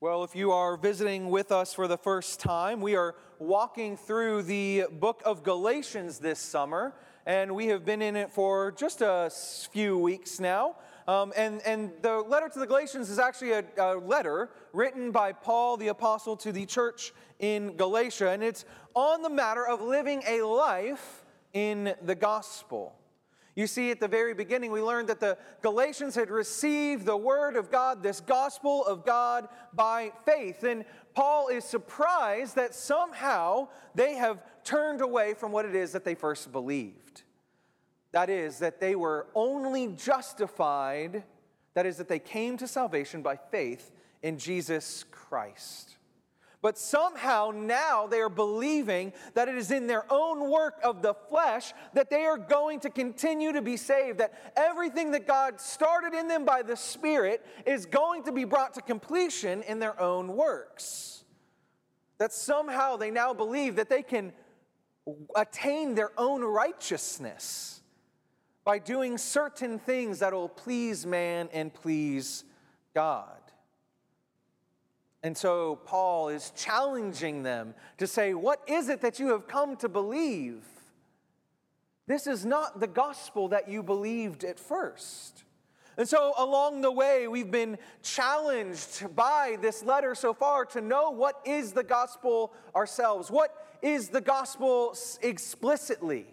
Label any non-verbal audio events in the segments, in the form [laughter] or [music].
Well, if you are visiting with us for the first time, we are walking through the book of Galatians this summer, and we have been in it for just a few weeks now. Um, and, and the letter to the Galatians is actually a, a letter written by Paul the Apostle to the church in Galatia, and it's on the matter of living a life in the gospel. You see, at the very beginning, we learned that the Galatians had received the word of God, this gospel of God, by faith. And Paul is surprised that somehow they have turned away from what it is that they first believed. That is, that they were only justified, that is, that they came to salvation by faith in Jesus Christ. But somehow now they are believing that it is in their own work of the flesh that they are going to continue to be saved, that everything that God started in them by the Spirit is going to be brought to completion in their own works. That somehow they now believe that they can attain their own righteousness by doing certain things that will please man and please God. And so Paul is challenging them to say, What is it that you have come to believe? This is not the gospel that you believed at first. And so, along the way, we've been challenged by this letter so far to know what is the gospel ourselves. What is the gospel explicitly?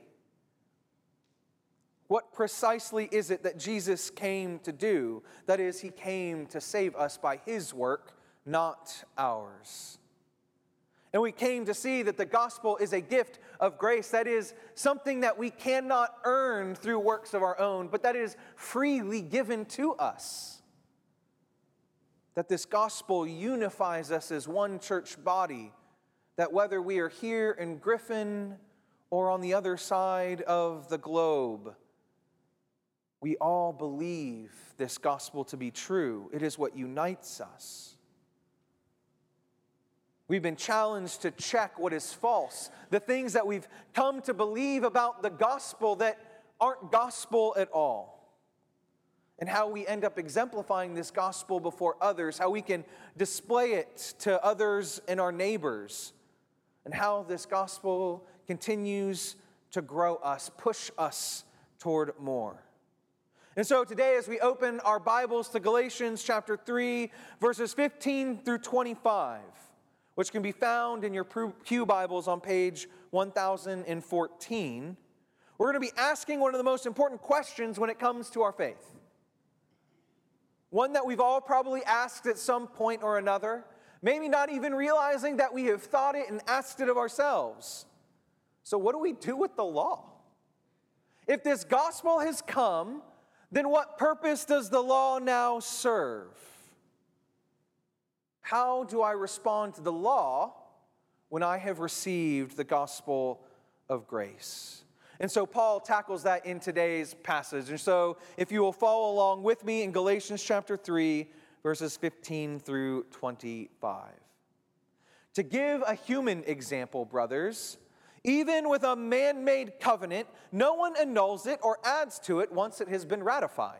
What precisely is it that Jesus came to do? That is, he came to save us by his work not ours. And we came to see that the gospel is a gift of grace. That is something that we cannot earn through works of our own, but that is freely given to us. That this gospel unifies us as one church body. That whether we are here in Griffin or on the other side of the globe, we all believe this gospel to be true. It is what unites us. We've been challenged to check what is false, the things that we've come to believe about the gospel that aren't gospel at all, and how we end up exemplifying this gospel before others, how we can display it to others and our neighbors, and how this gospel continues to grow us, push us toward more. And so today, as we open our Bibles to Galatians chapter 3, verses 15 through 25, which can be found in your Pew Bibles on page 1014, we're going to be asking one of the most important questions when it comes to our faith. One that we've all probably asked at some point or another, maybe not even realizing that we have thought it and asked it of ourselves. So, what do we do with the law? If this gospel has come, then what purpose does the law now serve? How do I respond to the law when I have received the gospel of grace? And so Paul tackles that in today's passage. And so if you will follow along with me in Galatians chapter 3, verses 15 through 25. To give a human example, brothers, even with a man made covenant, no one annuls it or adds to it once it has been ratified.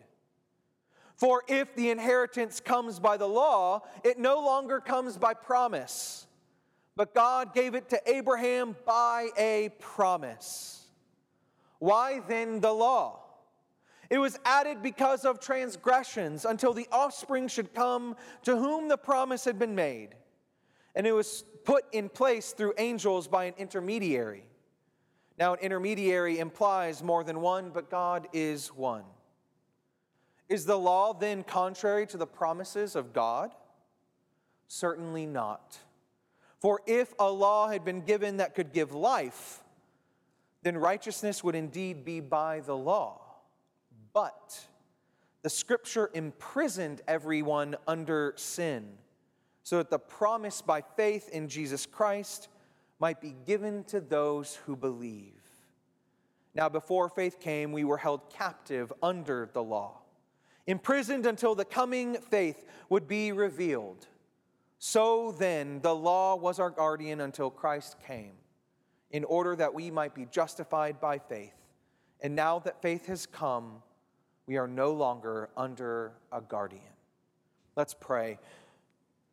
For if the inheritance comes by the law, it no longer comes by promise, but God gave it to Abraham by a promise. Why then the law? It was added because of transgressions until the offspring should come to whom the promise had been made. And it was put in place through angels by an intermediary. Now, an intermediary implies more than one, but God is one. Is the law then contrary to the promises of God? Certainly not. For if a law had been given that could give life, then righteousness would indeed be by the law. But the scripture imprisoned everyone under sin, so that the promise by faith in Jesus Christ might be given to those who believe. Now, before faith came, we were held captive under the law, imprisoned until the coming faith would be revealed. So then, the law was our guardian until Christ came, in order that we might be justified by faith. And now that faith has come, we are no longer under a guardian. Let's pray.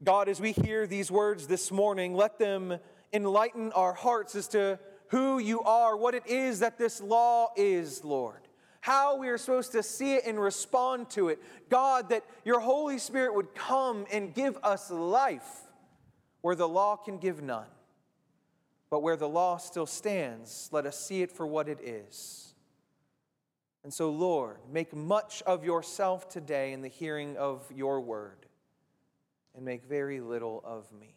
God, as we hear these words this morning, let them enlighten our hearts as to who you are, what it is that this law is, Lord. How we are supposed to see it and respond to it. God, that your Holy Spirit would come and give us life where the law can give none. But where the law still stands, let us see it for what it is. And so, Lord, make much of yourself today in the hearing of your word and make very little of me.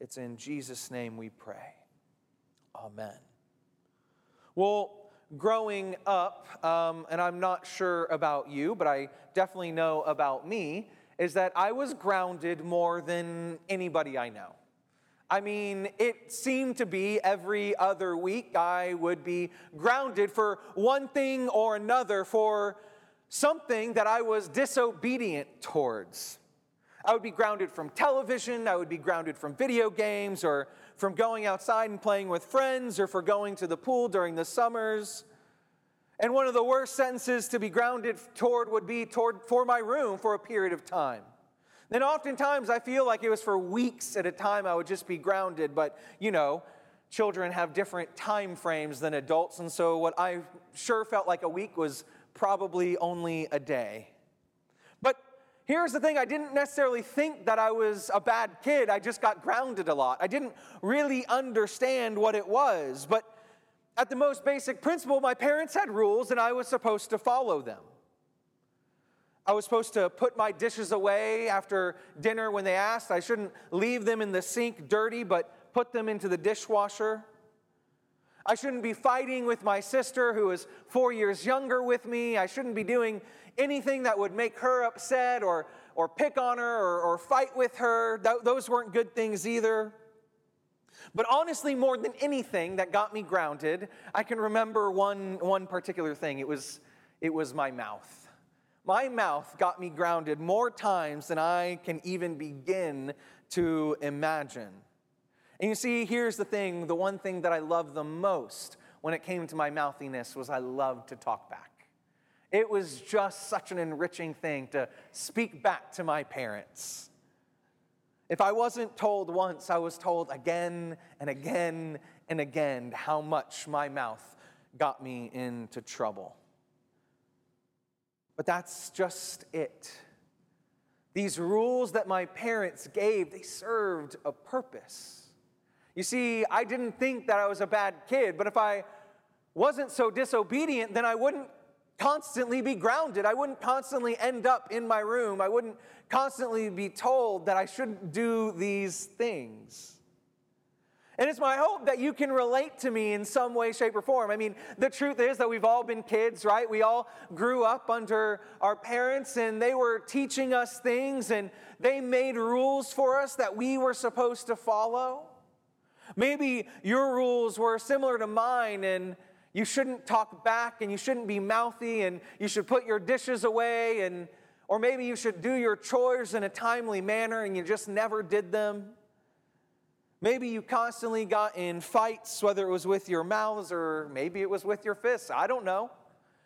It's in Jesus' name we pray. Amen. Well, growing up, um, and I'm not sure about you, but I definitely know about me, is that I was grounded more than anybody I know. I mean, it seemed to be every other week I would be grounded for one thing or another, for something that I was disobedient towards. I would be grounded from television, I would be grounded from video games, or from going outside and playing with friends, or for going to the pool during the summers. And one of the worst sentences to be grounded toward would be toward for my room for a period of time. Then oftentimes I feel like it was for weeks at a time I would just be grounded, but you know, children have different time frames than adults, and so what I sure felt like a week was probably only a day. Here's the thing I didn't necessarily think that I was a bad kid. I just got grounded a lot. I didn't really understand what it was. But at the most basic principle, my parents had rules and I was supposed to follow them. I was supposed to put my dishes away after dinner when they asked. I shouldn't leave them in the sink dirty, but put them into the dishwasher. I shouldn't be fighting with my sister who is four years younger with me. I shouldn't be doing anything that would make her upset or, or pick on her or, or fight with her. Th- those weren't good things either. But honestly, more than anything that got me grounded, I can remember one, one particular thing. It was, it was my mouth. My mouth got me grounded more times than I can even begin to imagine. And you see, here's the thing the one thing that I loved the most when it came to my mouthiness was I loved to talk back. It was just such an enriching thing to speak back to my parents. If I wasn't told once, I was told again and again and again how much my mouth got me into trouble. But that's just it. These rules that my parents gave, they served a purpose. You see, I didn't think that I was a bad kid, but if I wasn't so disobedient, then I wouldn't constantly be grounded. I wouldn't constantly end up in my room. I wouldn't constantly be told that I shouldn't do these things. And it's my hope that you can relate to me in some way, shape, or form. I mean, the truth is that we've all been kids, right? We all grew up under our parents and they were teaching us things and they made rules for us that we were supposed to follow. Maybe your rules were similar to mine and you shouldn't talk back and you shouldn't be mouthy and you should put your dishes away and or maybe you should do your chores in a timely manner and you just never did them. Maybe you constantly got in fights, whether it was with your mouths or maybe it was with your fists. I don't know.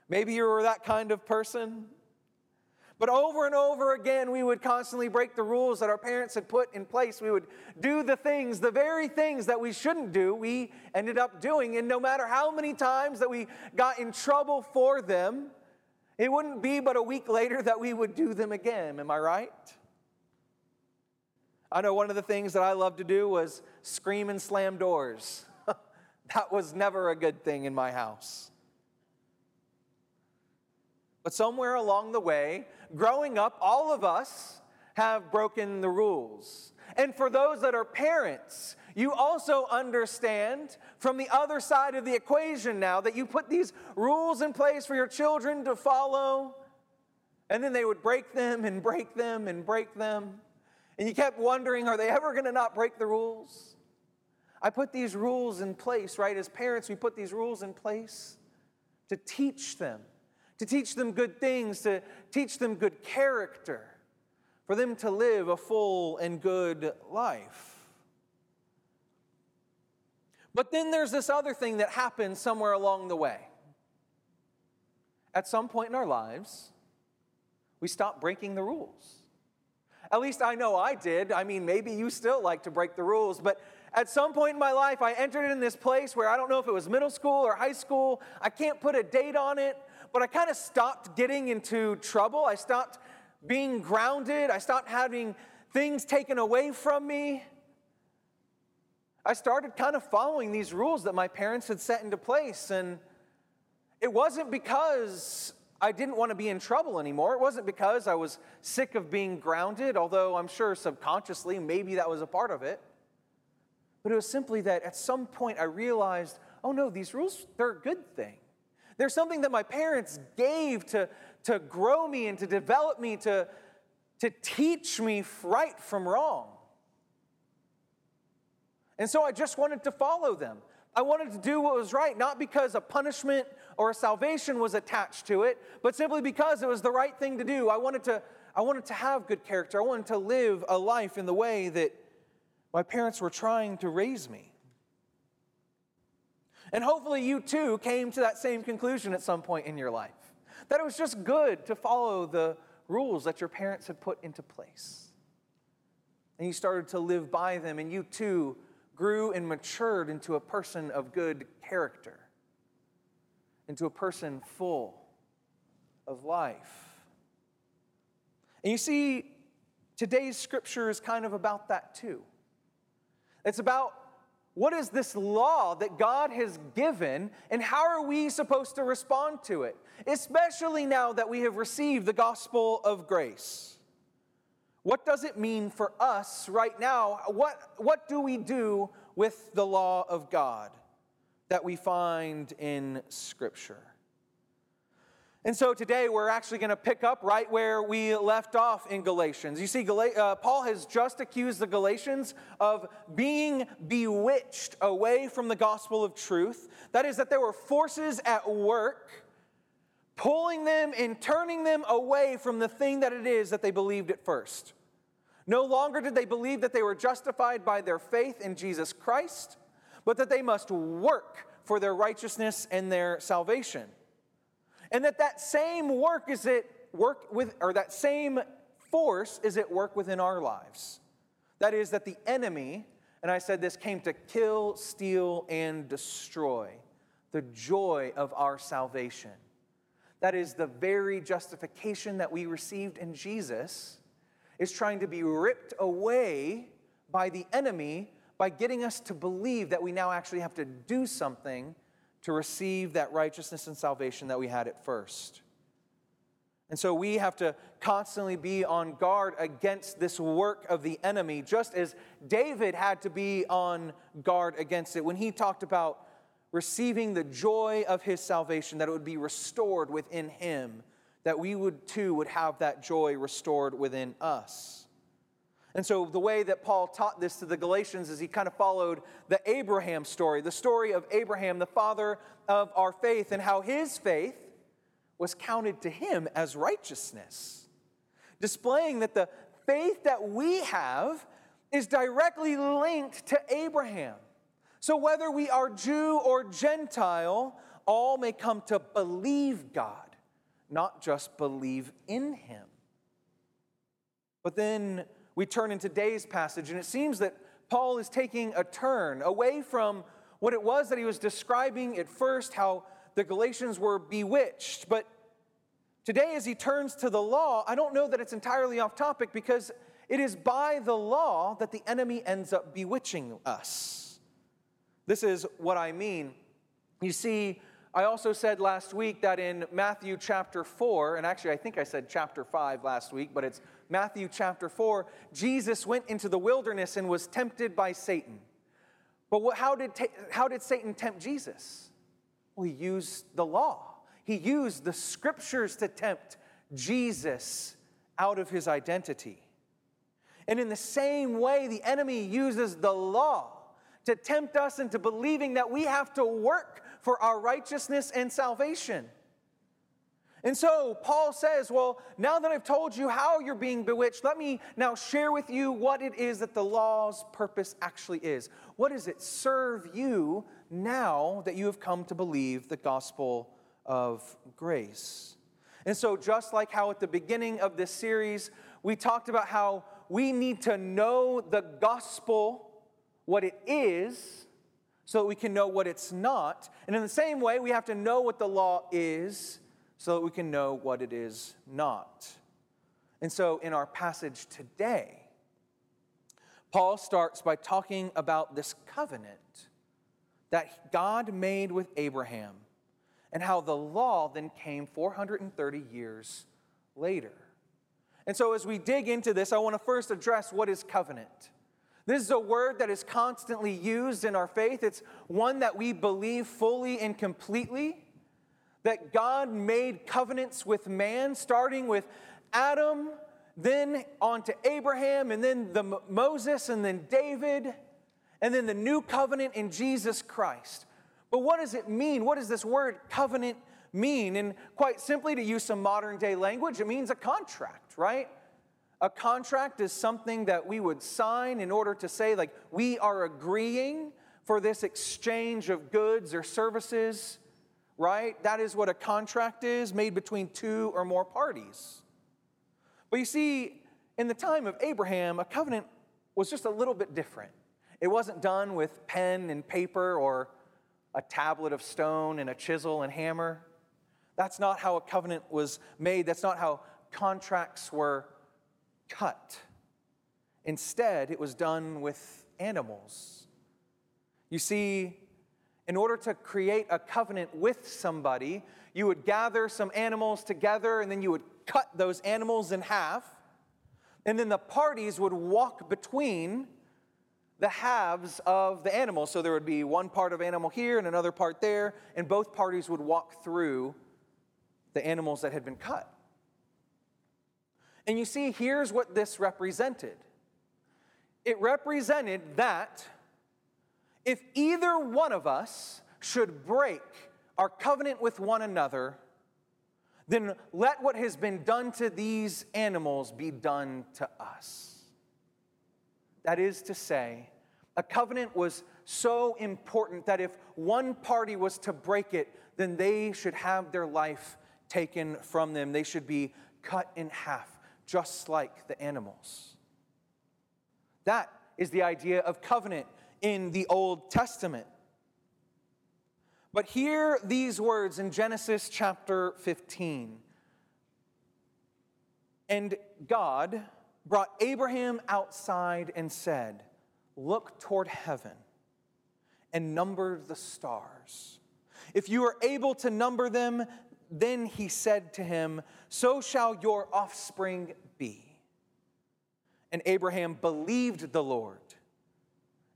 Maybe you were that kind of person. But over and over again, we would constantly break the rules that our parents had put in place. We would do the things, the very things that we shouldn't do, we ended up doing. And no matter how many times that we got in trouble for them, it wouldn't be but a week later that we would do them again. Am I right? I know one of the things that I loved to do was scream and slam doors. [laughs] that was never a good thing in my house. But somewhere along the way, growing up, all of us have broken the rules. And for those that are parents, you also understand from the other side of the equation now that you put these rules in place for your children to follow, and then they would break them and break them and break them. And you kept wondering, are they ever going to not break the rules? I put these rules in place, right? As parents, we put these rules in place to teach them, to teach them good things, to teach them good character, for them to live a full and good life. But then there's this other thing that happens somewhere along the way. At some point in our lives, we stop breaking the rules. At least I know I did. I mean, maybe you still like to break the rules, but at some point in my life, I entered in this place where I don't know if it was middle school or high school. I can't put a date on it, but I kind of stopped getting into trouble. I stopped being grounded. I stopped having things taken away from me. I started kind of following these rules that my parents had set into place. And it wasn't because I didn't want to be in trouble anymore. It wasn't because I was sick of being grounded, although I'm sure subconsciously maybe that was a part of it. But it was simply that at some point I realized oh no, these rules, they're a good thing. They're something that my parents gave to, to grow me and to develop me, to, to teach me right from wrong. And so I just wanted to follow them. I wanted to do what was right, not because a punishment or a salvation was attached to it, but simply because it was the right thing to do. I wanted to, I wanted to have good character. I wanted to live a life in the way that my parents were trying to raise me. And hopefully, you too came to that same conclusion at some point in your life that it was just good to follow the rules that your parents had put into place. And you started to live by them, and you too grew and matured into a person of good character, into a person full of life. And you see, today's scripture is kind of about that too. It's about what is this law that God has given, and how are we supposed to respond to it, especially now that we have received the gospel of grace? What does it mean for us right now? What, what do we do with the law of God that we find in Scripture? And so today we're actually going to pick up right where we left off in Galatians. You see, uh, Paul has just accused the Galatians of being bewitched away from the gospel of truth. That is, that there were forces at work pulling them and turning them away from the thing that it is that they believed at first. No longer did they believe that they were justified by their faith in Jesus Christ, but that they must work for their righteousness and their salvation. And that that same work is at work with, or that same force is at work within our lives. That is, that the enemy, and I said this, came to kill, steal, and destroy the joy of our salvation. That is the very justification that we received in Jesus, is trying to be ripped away by the enemy by getting us to believe that we now actually have to do something to receive that righteousness and salvation that we had at first. And so we have to constantly be on guard against this work of the enemy, just as David had to be on guard against it when he talked about receiving the joy of his salvation, that it would be restored within him, that we would too would have that joy restored within us. And so the way that Paul taught this to the Galatians is he kind of followed the Abraham story, the story of Abraham, the father of our faith, and how his faith was counted to him as righteousness, displaying that the faith that we have is directly linked to Abraham. So, whether we are Jew or Gentile, all may come to believe God, not just believe in Him. But then we turn in today's passage, and it seems that Paul is taking a turn away from what it was that he was describing at first, how the Galatians were bewitched. But today, as he turns to the law, I don't know that it's entirely off topic because it is by the law that the enemy ends up bewitching us. This is what I mean. You see, I also said last week that in Matthew chapter 4, and actually I think I said chapter 5 last week, but it's Matthew chapter 4, Jesus went into the wilderness and was tempted by Satan. But what, how, did, how did Satan tempt Jesus? Well, he used the law, he used the scriptures to tempt Jesus out of his identity. And in the same way, the enemy uses the law to tempt us into believing that we have to work for our righteousness and salvation. And so Paul says, Well, now that I've told you how you're being bewitched, let me now share with you what it is that the law's purpose actually is. What does it serve you now that you have come to believe the gospel of grace? And so, just like how at the beginning of this series, we talked about how we need to know the gospel, what it is, so that we can know what it's not. And in the same way, we have to know what the law is so that we can know what it is not. And so, in our passage today, Paul starts by talking about this covenant that God made with Abraham and how the law then came 430 years later. And so, as we dig into this, I want to first address what is covenant. This is a word that is constantly used in our faith. It's one that we believe fully and completely that God made covenants with man, starting with Adam, then on to Abraham, and then the Moses, and then David, and then the new covenant in Jesus Christ. But what does it mean? What does this word covenant mean? And quite simply, to use some modern day language, it means a contract, right? A contract is something that we would sign in order to say, like, we are agreeing for this exchange of goods or services right? That is what a contract is, made between two or more parties. But you see, in the time of Abraham, a covenant was just a little bit different. It wasn't done with pen and paper or a tablet of stone and a chisel and hammer. That's not how a covenant was made. That's not how contracts were cut. Instead, it was done with animals. You see, in order to create a covenant with somebody, you would gather some animals together and then you would cut those animals in half. And then the parties would walk between the halves of the animal. So there would be one part of animal here and another part there, and both parties would walk through the animals that had been cut. And you see, here's what this represented it represented that if either one of us should break our covenant with one another, then let what has been done to these animals be done to us. That is to say, a covenant was so important that if one party was to break it, then they should have their life taken from them. They should be cut in half, just like the animals. That is the idea of covenant in the Old Testament. But hear these words in Genesis chapter 15. And God brought Abraham outside and said, Look toward heaven and number the stars. If you are able to number them, then he said to him, So shall your offspring be. And Abraham believed the Lord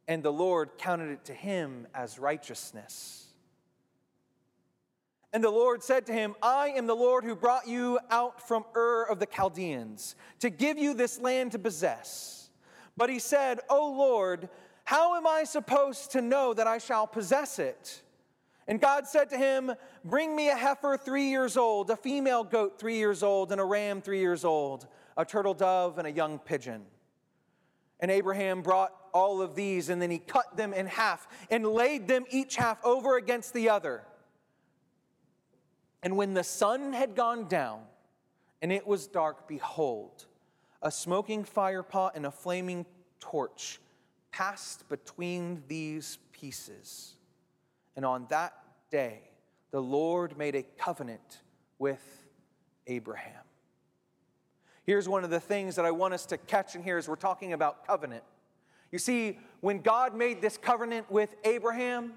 and the Lord counted it to him as righteousness. And the Lord said to him, I am the Lord who brought you out from Ur of the Chaldeans to give you this land to possess. But he said, O Lord, how am I supposed to know that I shall possess it? And God said to him, Bring me a heifer three years old, a female goat three years old, and a ram three years old, a turtle dove, and a young pigeon. And Abraham brought all of these, and then he cut them in half and laid them each half over against the other. And when the sun had gone down and it was dark, behold, a smoking fire pot and a flaming torch passed between these pieces. And on that day, the Lord made a covenant with Abraham. Here's one of the things that I want us to catch in here as we're talking about covenant. You see, when God made this covenant with Abraham,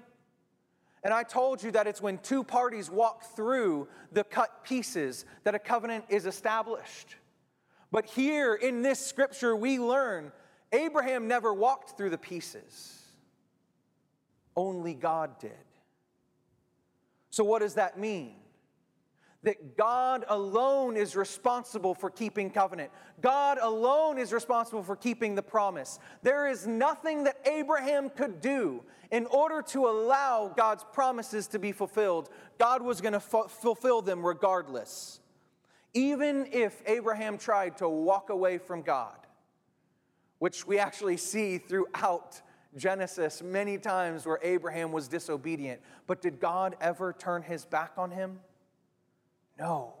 and I told you that it's when two parties walk through the cut pieces that a covenant is established. But here in this scripture, we learn Abraham never walked through the pieces, only God did. So, what does that mean? That God alone is responsible for keeping covenant. God alone is responsible for keeping the promise. There is nothing that Abraham could do in order to allow God's promises to be fulfilled. God was going to fu- fulfill them regardless. Even if Abraham tried to walk away from God, which we actually see throughout Genesis many times where Abraham was disobedient. But did God ever turn his back on him? No.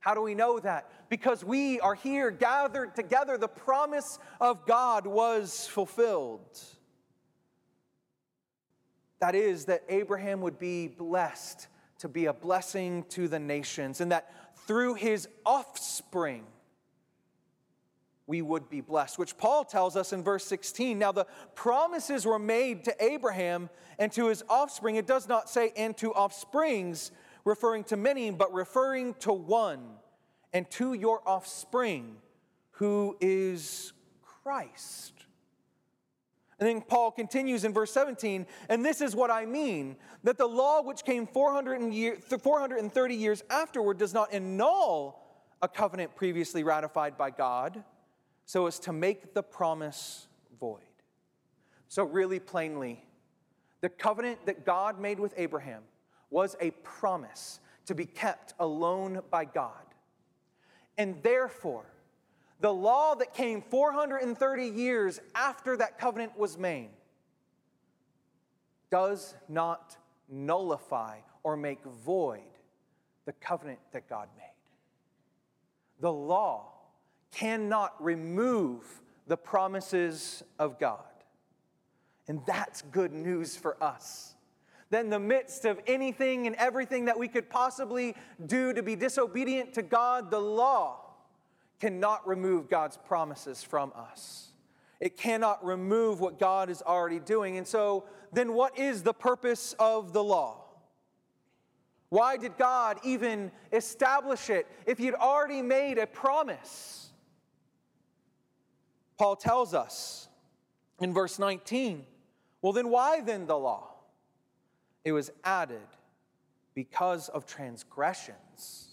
How do we know that? Because we are here gathered together. The promise of God was fulfilled. That is, that Abraham would be blessed to be a blessing to the nations, and that through his offspring, we would be blessed, which Paul tells us in verse 16. Now, the promises were made to Abraham and to his offspring. It does not say, and to offsprings, referring to many, but referring to one, and to your offspring, who is Christ. And then Paul continues in verse 17, and this is what I mean that the law which came 400 430 years afterward does not annul a covenant previously ratified by God so as to make the promise void. So, really plainly, the covenant that God made with Abraham was a promise to be kept alone by God. And therefore, the law that came 430 years after that covenant was made does not nullify or make void the covenant that God made. The law cannot remove the promises of God. And that's good news for us. That in the midst of anything and everything that we could possibly do to be disobedient to God, the law cannot remove God's promises from us. It cannot remove what God is already doing. And so, then what is the purpose of the law? Why did God even establish it if He'd already made a promise? Paul tells us in verse 19, well, then why then the law? It was added because of transgressions,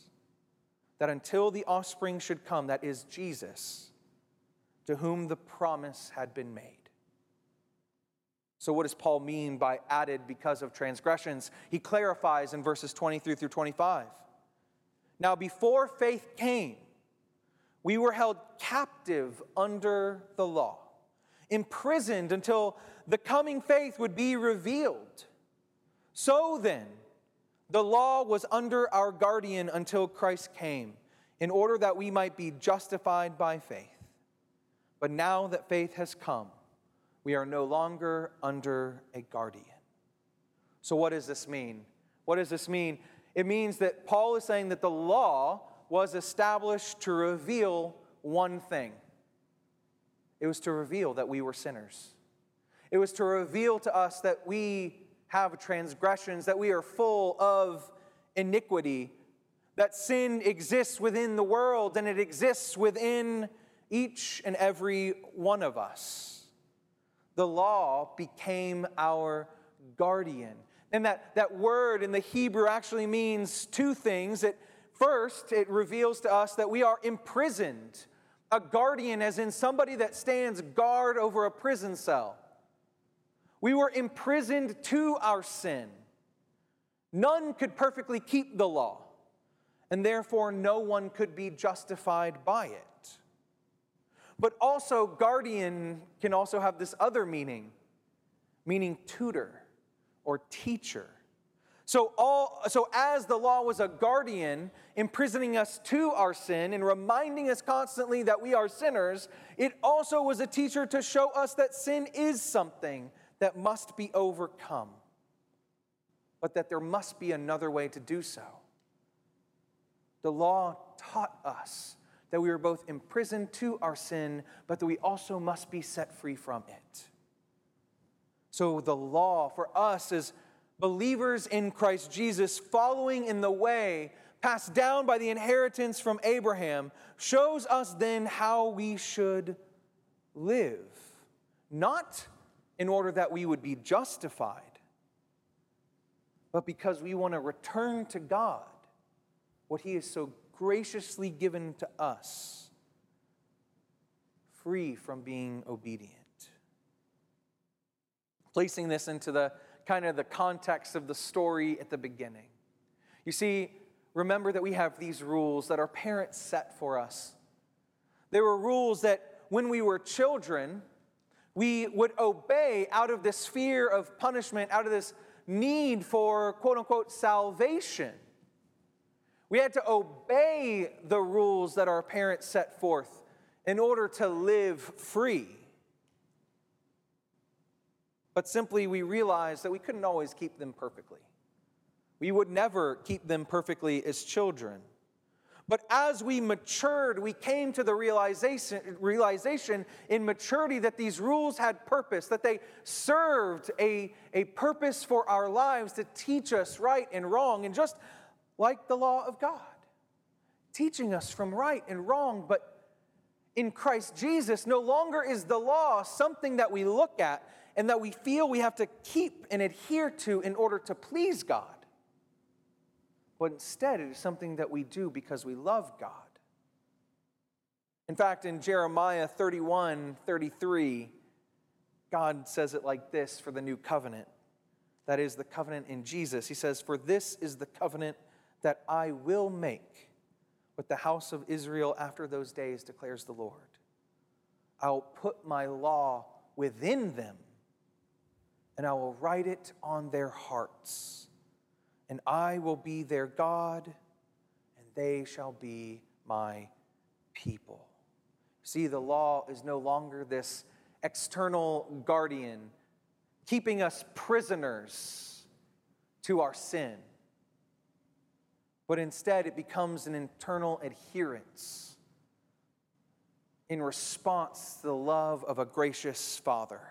that until the offspring should come, that is Jesus, to whom the promise had been made. So, what does Paul mean by added because of transgressions? He clarifies in verses 23 through 25. Now, before faith came, we were held captive under the law, imprisoned until the coming faith would be revealed. So then, the law was under our guardian until Christ came, in order that we might be justified by faith. But now that faith has come, we are no longer under a guardian. So, what does this mean? What does this mean? It means that Paul is saying that the law was established to reveal one thing it was to reveal that we were sinners. It was to reveal to us that we have transgressions, that we are full of iniquity, that sin exists within the world and it exists within each and every one of us. The law became our guardian. And that, that word in the Hebrew actually means two things. It First, it reveals to us that we are imprisoned, a guardian, as in somebody that stands guard over a prison cell. We were imprisoned to our sin. None could perfectly keep the law, and therefore no one could be justified by it. But also, guardian can also have this other meaning, meaning tutor or teacher. So, all, so as the law was a guardian, imprisoning us to our sin and reminding us constantly that we are sinners, it also was a teacher to show us that sin is something that must be overcome, but that there must be another way to do so. The law taught us that we were both imprisoned to our sin, but that we also must be set free from it. So the law for us is believers in Christ Jesus, following in the way passed down by the inheritance from Abraham, shows us then how we should live. Not in order that we would be justified, but because we want to return to God what He has so graciously given to us, free from being obedient. Placing this into the kind of the context of the story at the beginning. You see, remember that we have these rules that our parents set for us. There were rules that when we were children, we would obey out of this fear of punishment, out of this need for quote unquote salvation. We had to obey the rules that our parents set forth in order to live free. But simply, we realized that we couldn't always keep them perfectly. We would never keep them perfectly as children. But as we matured, we came to the realization, realization in maturity that these rules had purpose, that they served a, a purpose for our lives to teach us right and wrong, and just like the law of God, teaching us from right and wrong. But in Christ Jesus, no longer is the law something that we look at and that we feel we have to keep and adhere to in order to please God. But instead, it is something that we do because we love God. In fact, in Jeremiah 31 33, God says it like this for the new covenant. That is the covenant in Jesus. He says, For this is the covenant that I will make with the house of Israel after those days, declares the Lord. I'll put my law within them and I will write it on their hearts. And I will be their God, and they shall be my people. See, the law is no longer this external guardian keeping us prisoners to our sin, but instead it becomes an internal adherence in response to the love of a gracious Father.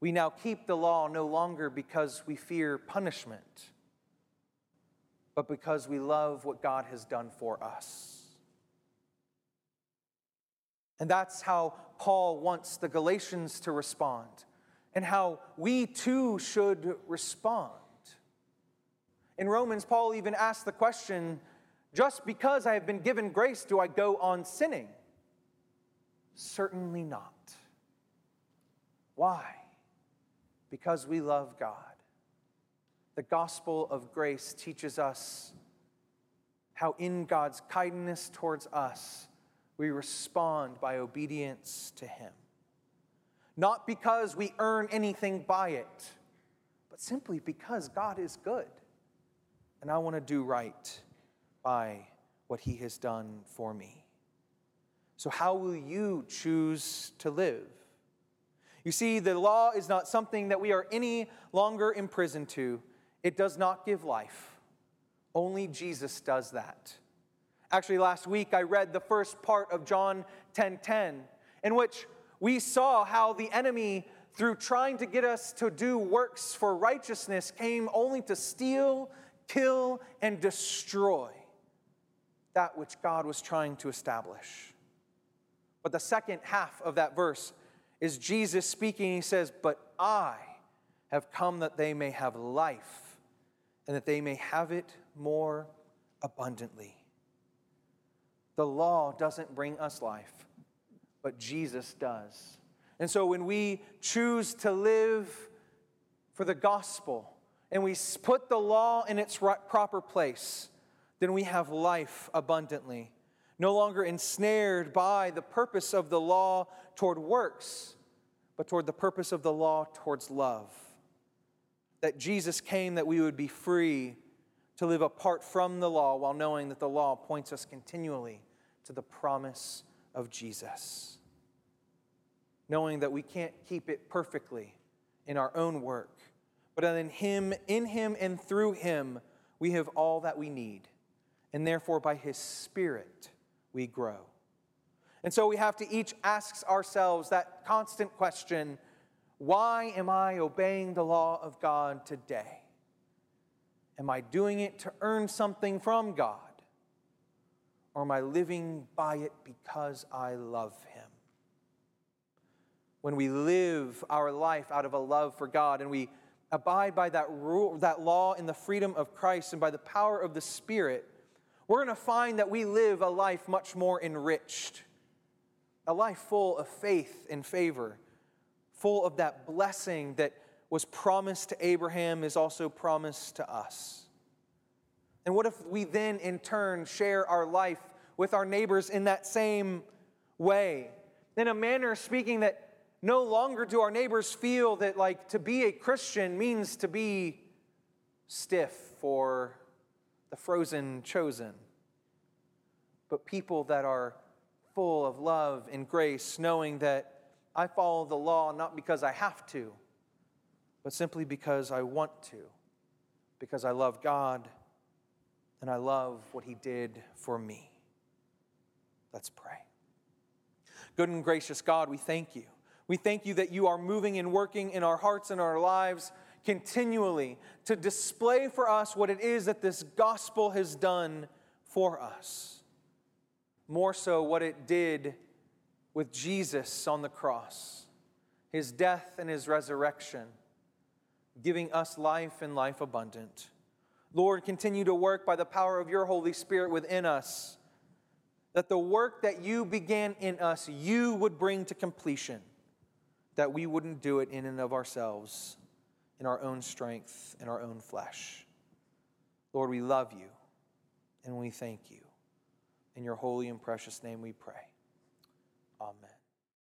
We now keep the law no longer because we fear punishment, but because we love what God has done for us. And that's how Paul wants the Galatians to respond, and how we too should respond. In Romans, Paul even asks the question just because I have been given grace, do I go on sinning? Certainly not. Why? Because we love God. The gospel of grace teaches us how, in God's kindness towards us, we respond by obedience to Him. Not because we earn anything by it, but simply because God is good. And I want to do right by what He has done for me. So, how will you choose to live? You see, the law is not something that we are any longer imprisoned to, it does not give life. Only Jesus does that. Actually, last week I read the first part of John 10:10, 10, 10, in which we saw how the enemy, through trying to get us to do works for righteousness, came only to steal, kill, and destroy that which God was trying to establish. But the second half of that verse is Jesus speaking. He says, But I have come that they may have life and that they may have it more abundantly. The law doesn't bring us life, but Jesus does. And so when we choose to live for the gospel and we put the law in its proper place, then we have life abundantly no longer ensnared by the purpose of the law toward works, but toward the purpose of the law towards love. That Jesus came that we would be free to live apart from the law while knowing that the law points us continually to the promise of Jesus. Knowing that we can't keep it perfectly in our own work, but in Him, in Him, and through Him, we have all that we need. And therefore, by His Spirit, we grow. And so we have to each ask ourselves that constant question why am I obeying the law of God today? Am I doing it to earn something from God? Or am I living by it because I love Him? When we live our life out of a love for God and we abide by that rule, that law in the freedom of Christ and by the power of the Spirit, we're going to find that we live a life much more enriched, a life full of faith and favor, full of that blessing that was promised to Abraham is also promised to us. And what if we then, in turn, share our life with our neighbors in that same way? In a manner speaking that no longer do our neighbors feel that, like, to be a Christian means to be stiff or the frozen chosen, but people that are full of love and grace, knowing that I follow the law not because I have to, but simply because I want to, because I love God and I love what He did for me. Let's pray. Good and gracious God, we thank you. We thank you that you are moving and working in our hearts and our lives continually to display for us what it is that this gospel has done for us. More so, what it did with Jesus on the cross, his death and his resurrection, giving us life and life abundant. Lord, continue to work by the power of your Holy Spirit within us, that the work that you began in us, you would bring to completion that we wouldn't do it in and of ourselves, in our own strength, in our own flesh. Lord, we love you and we thank you. In your holy and precious name we pray. Amen.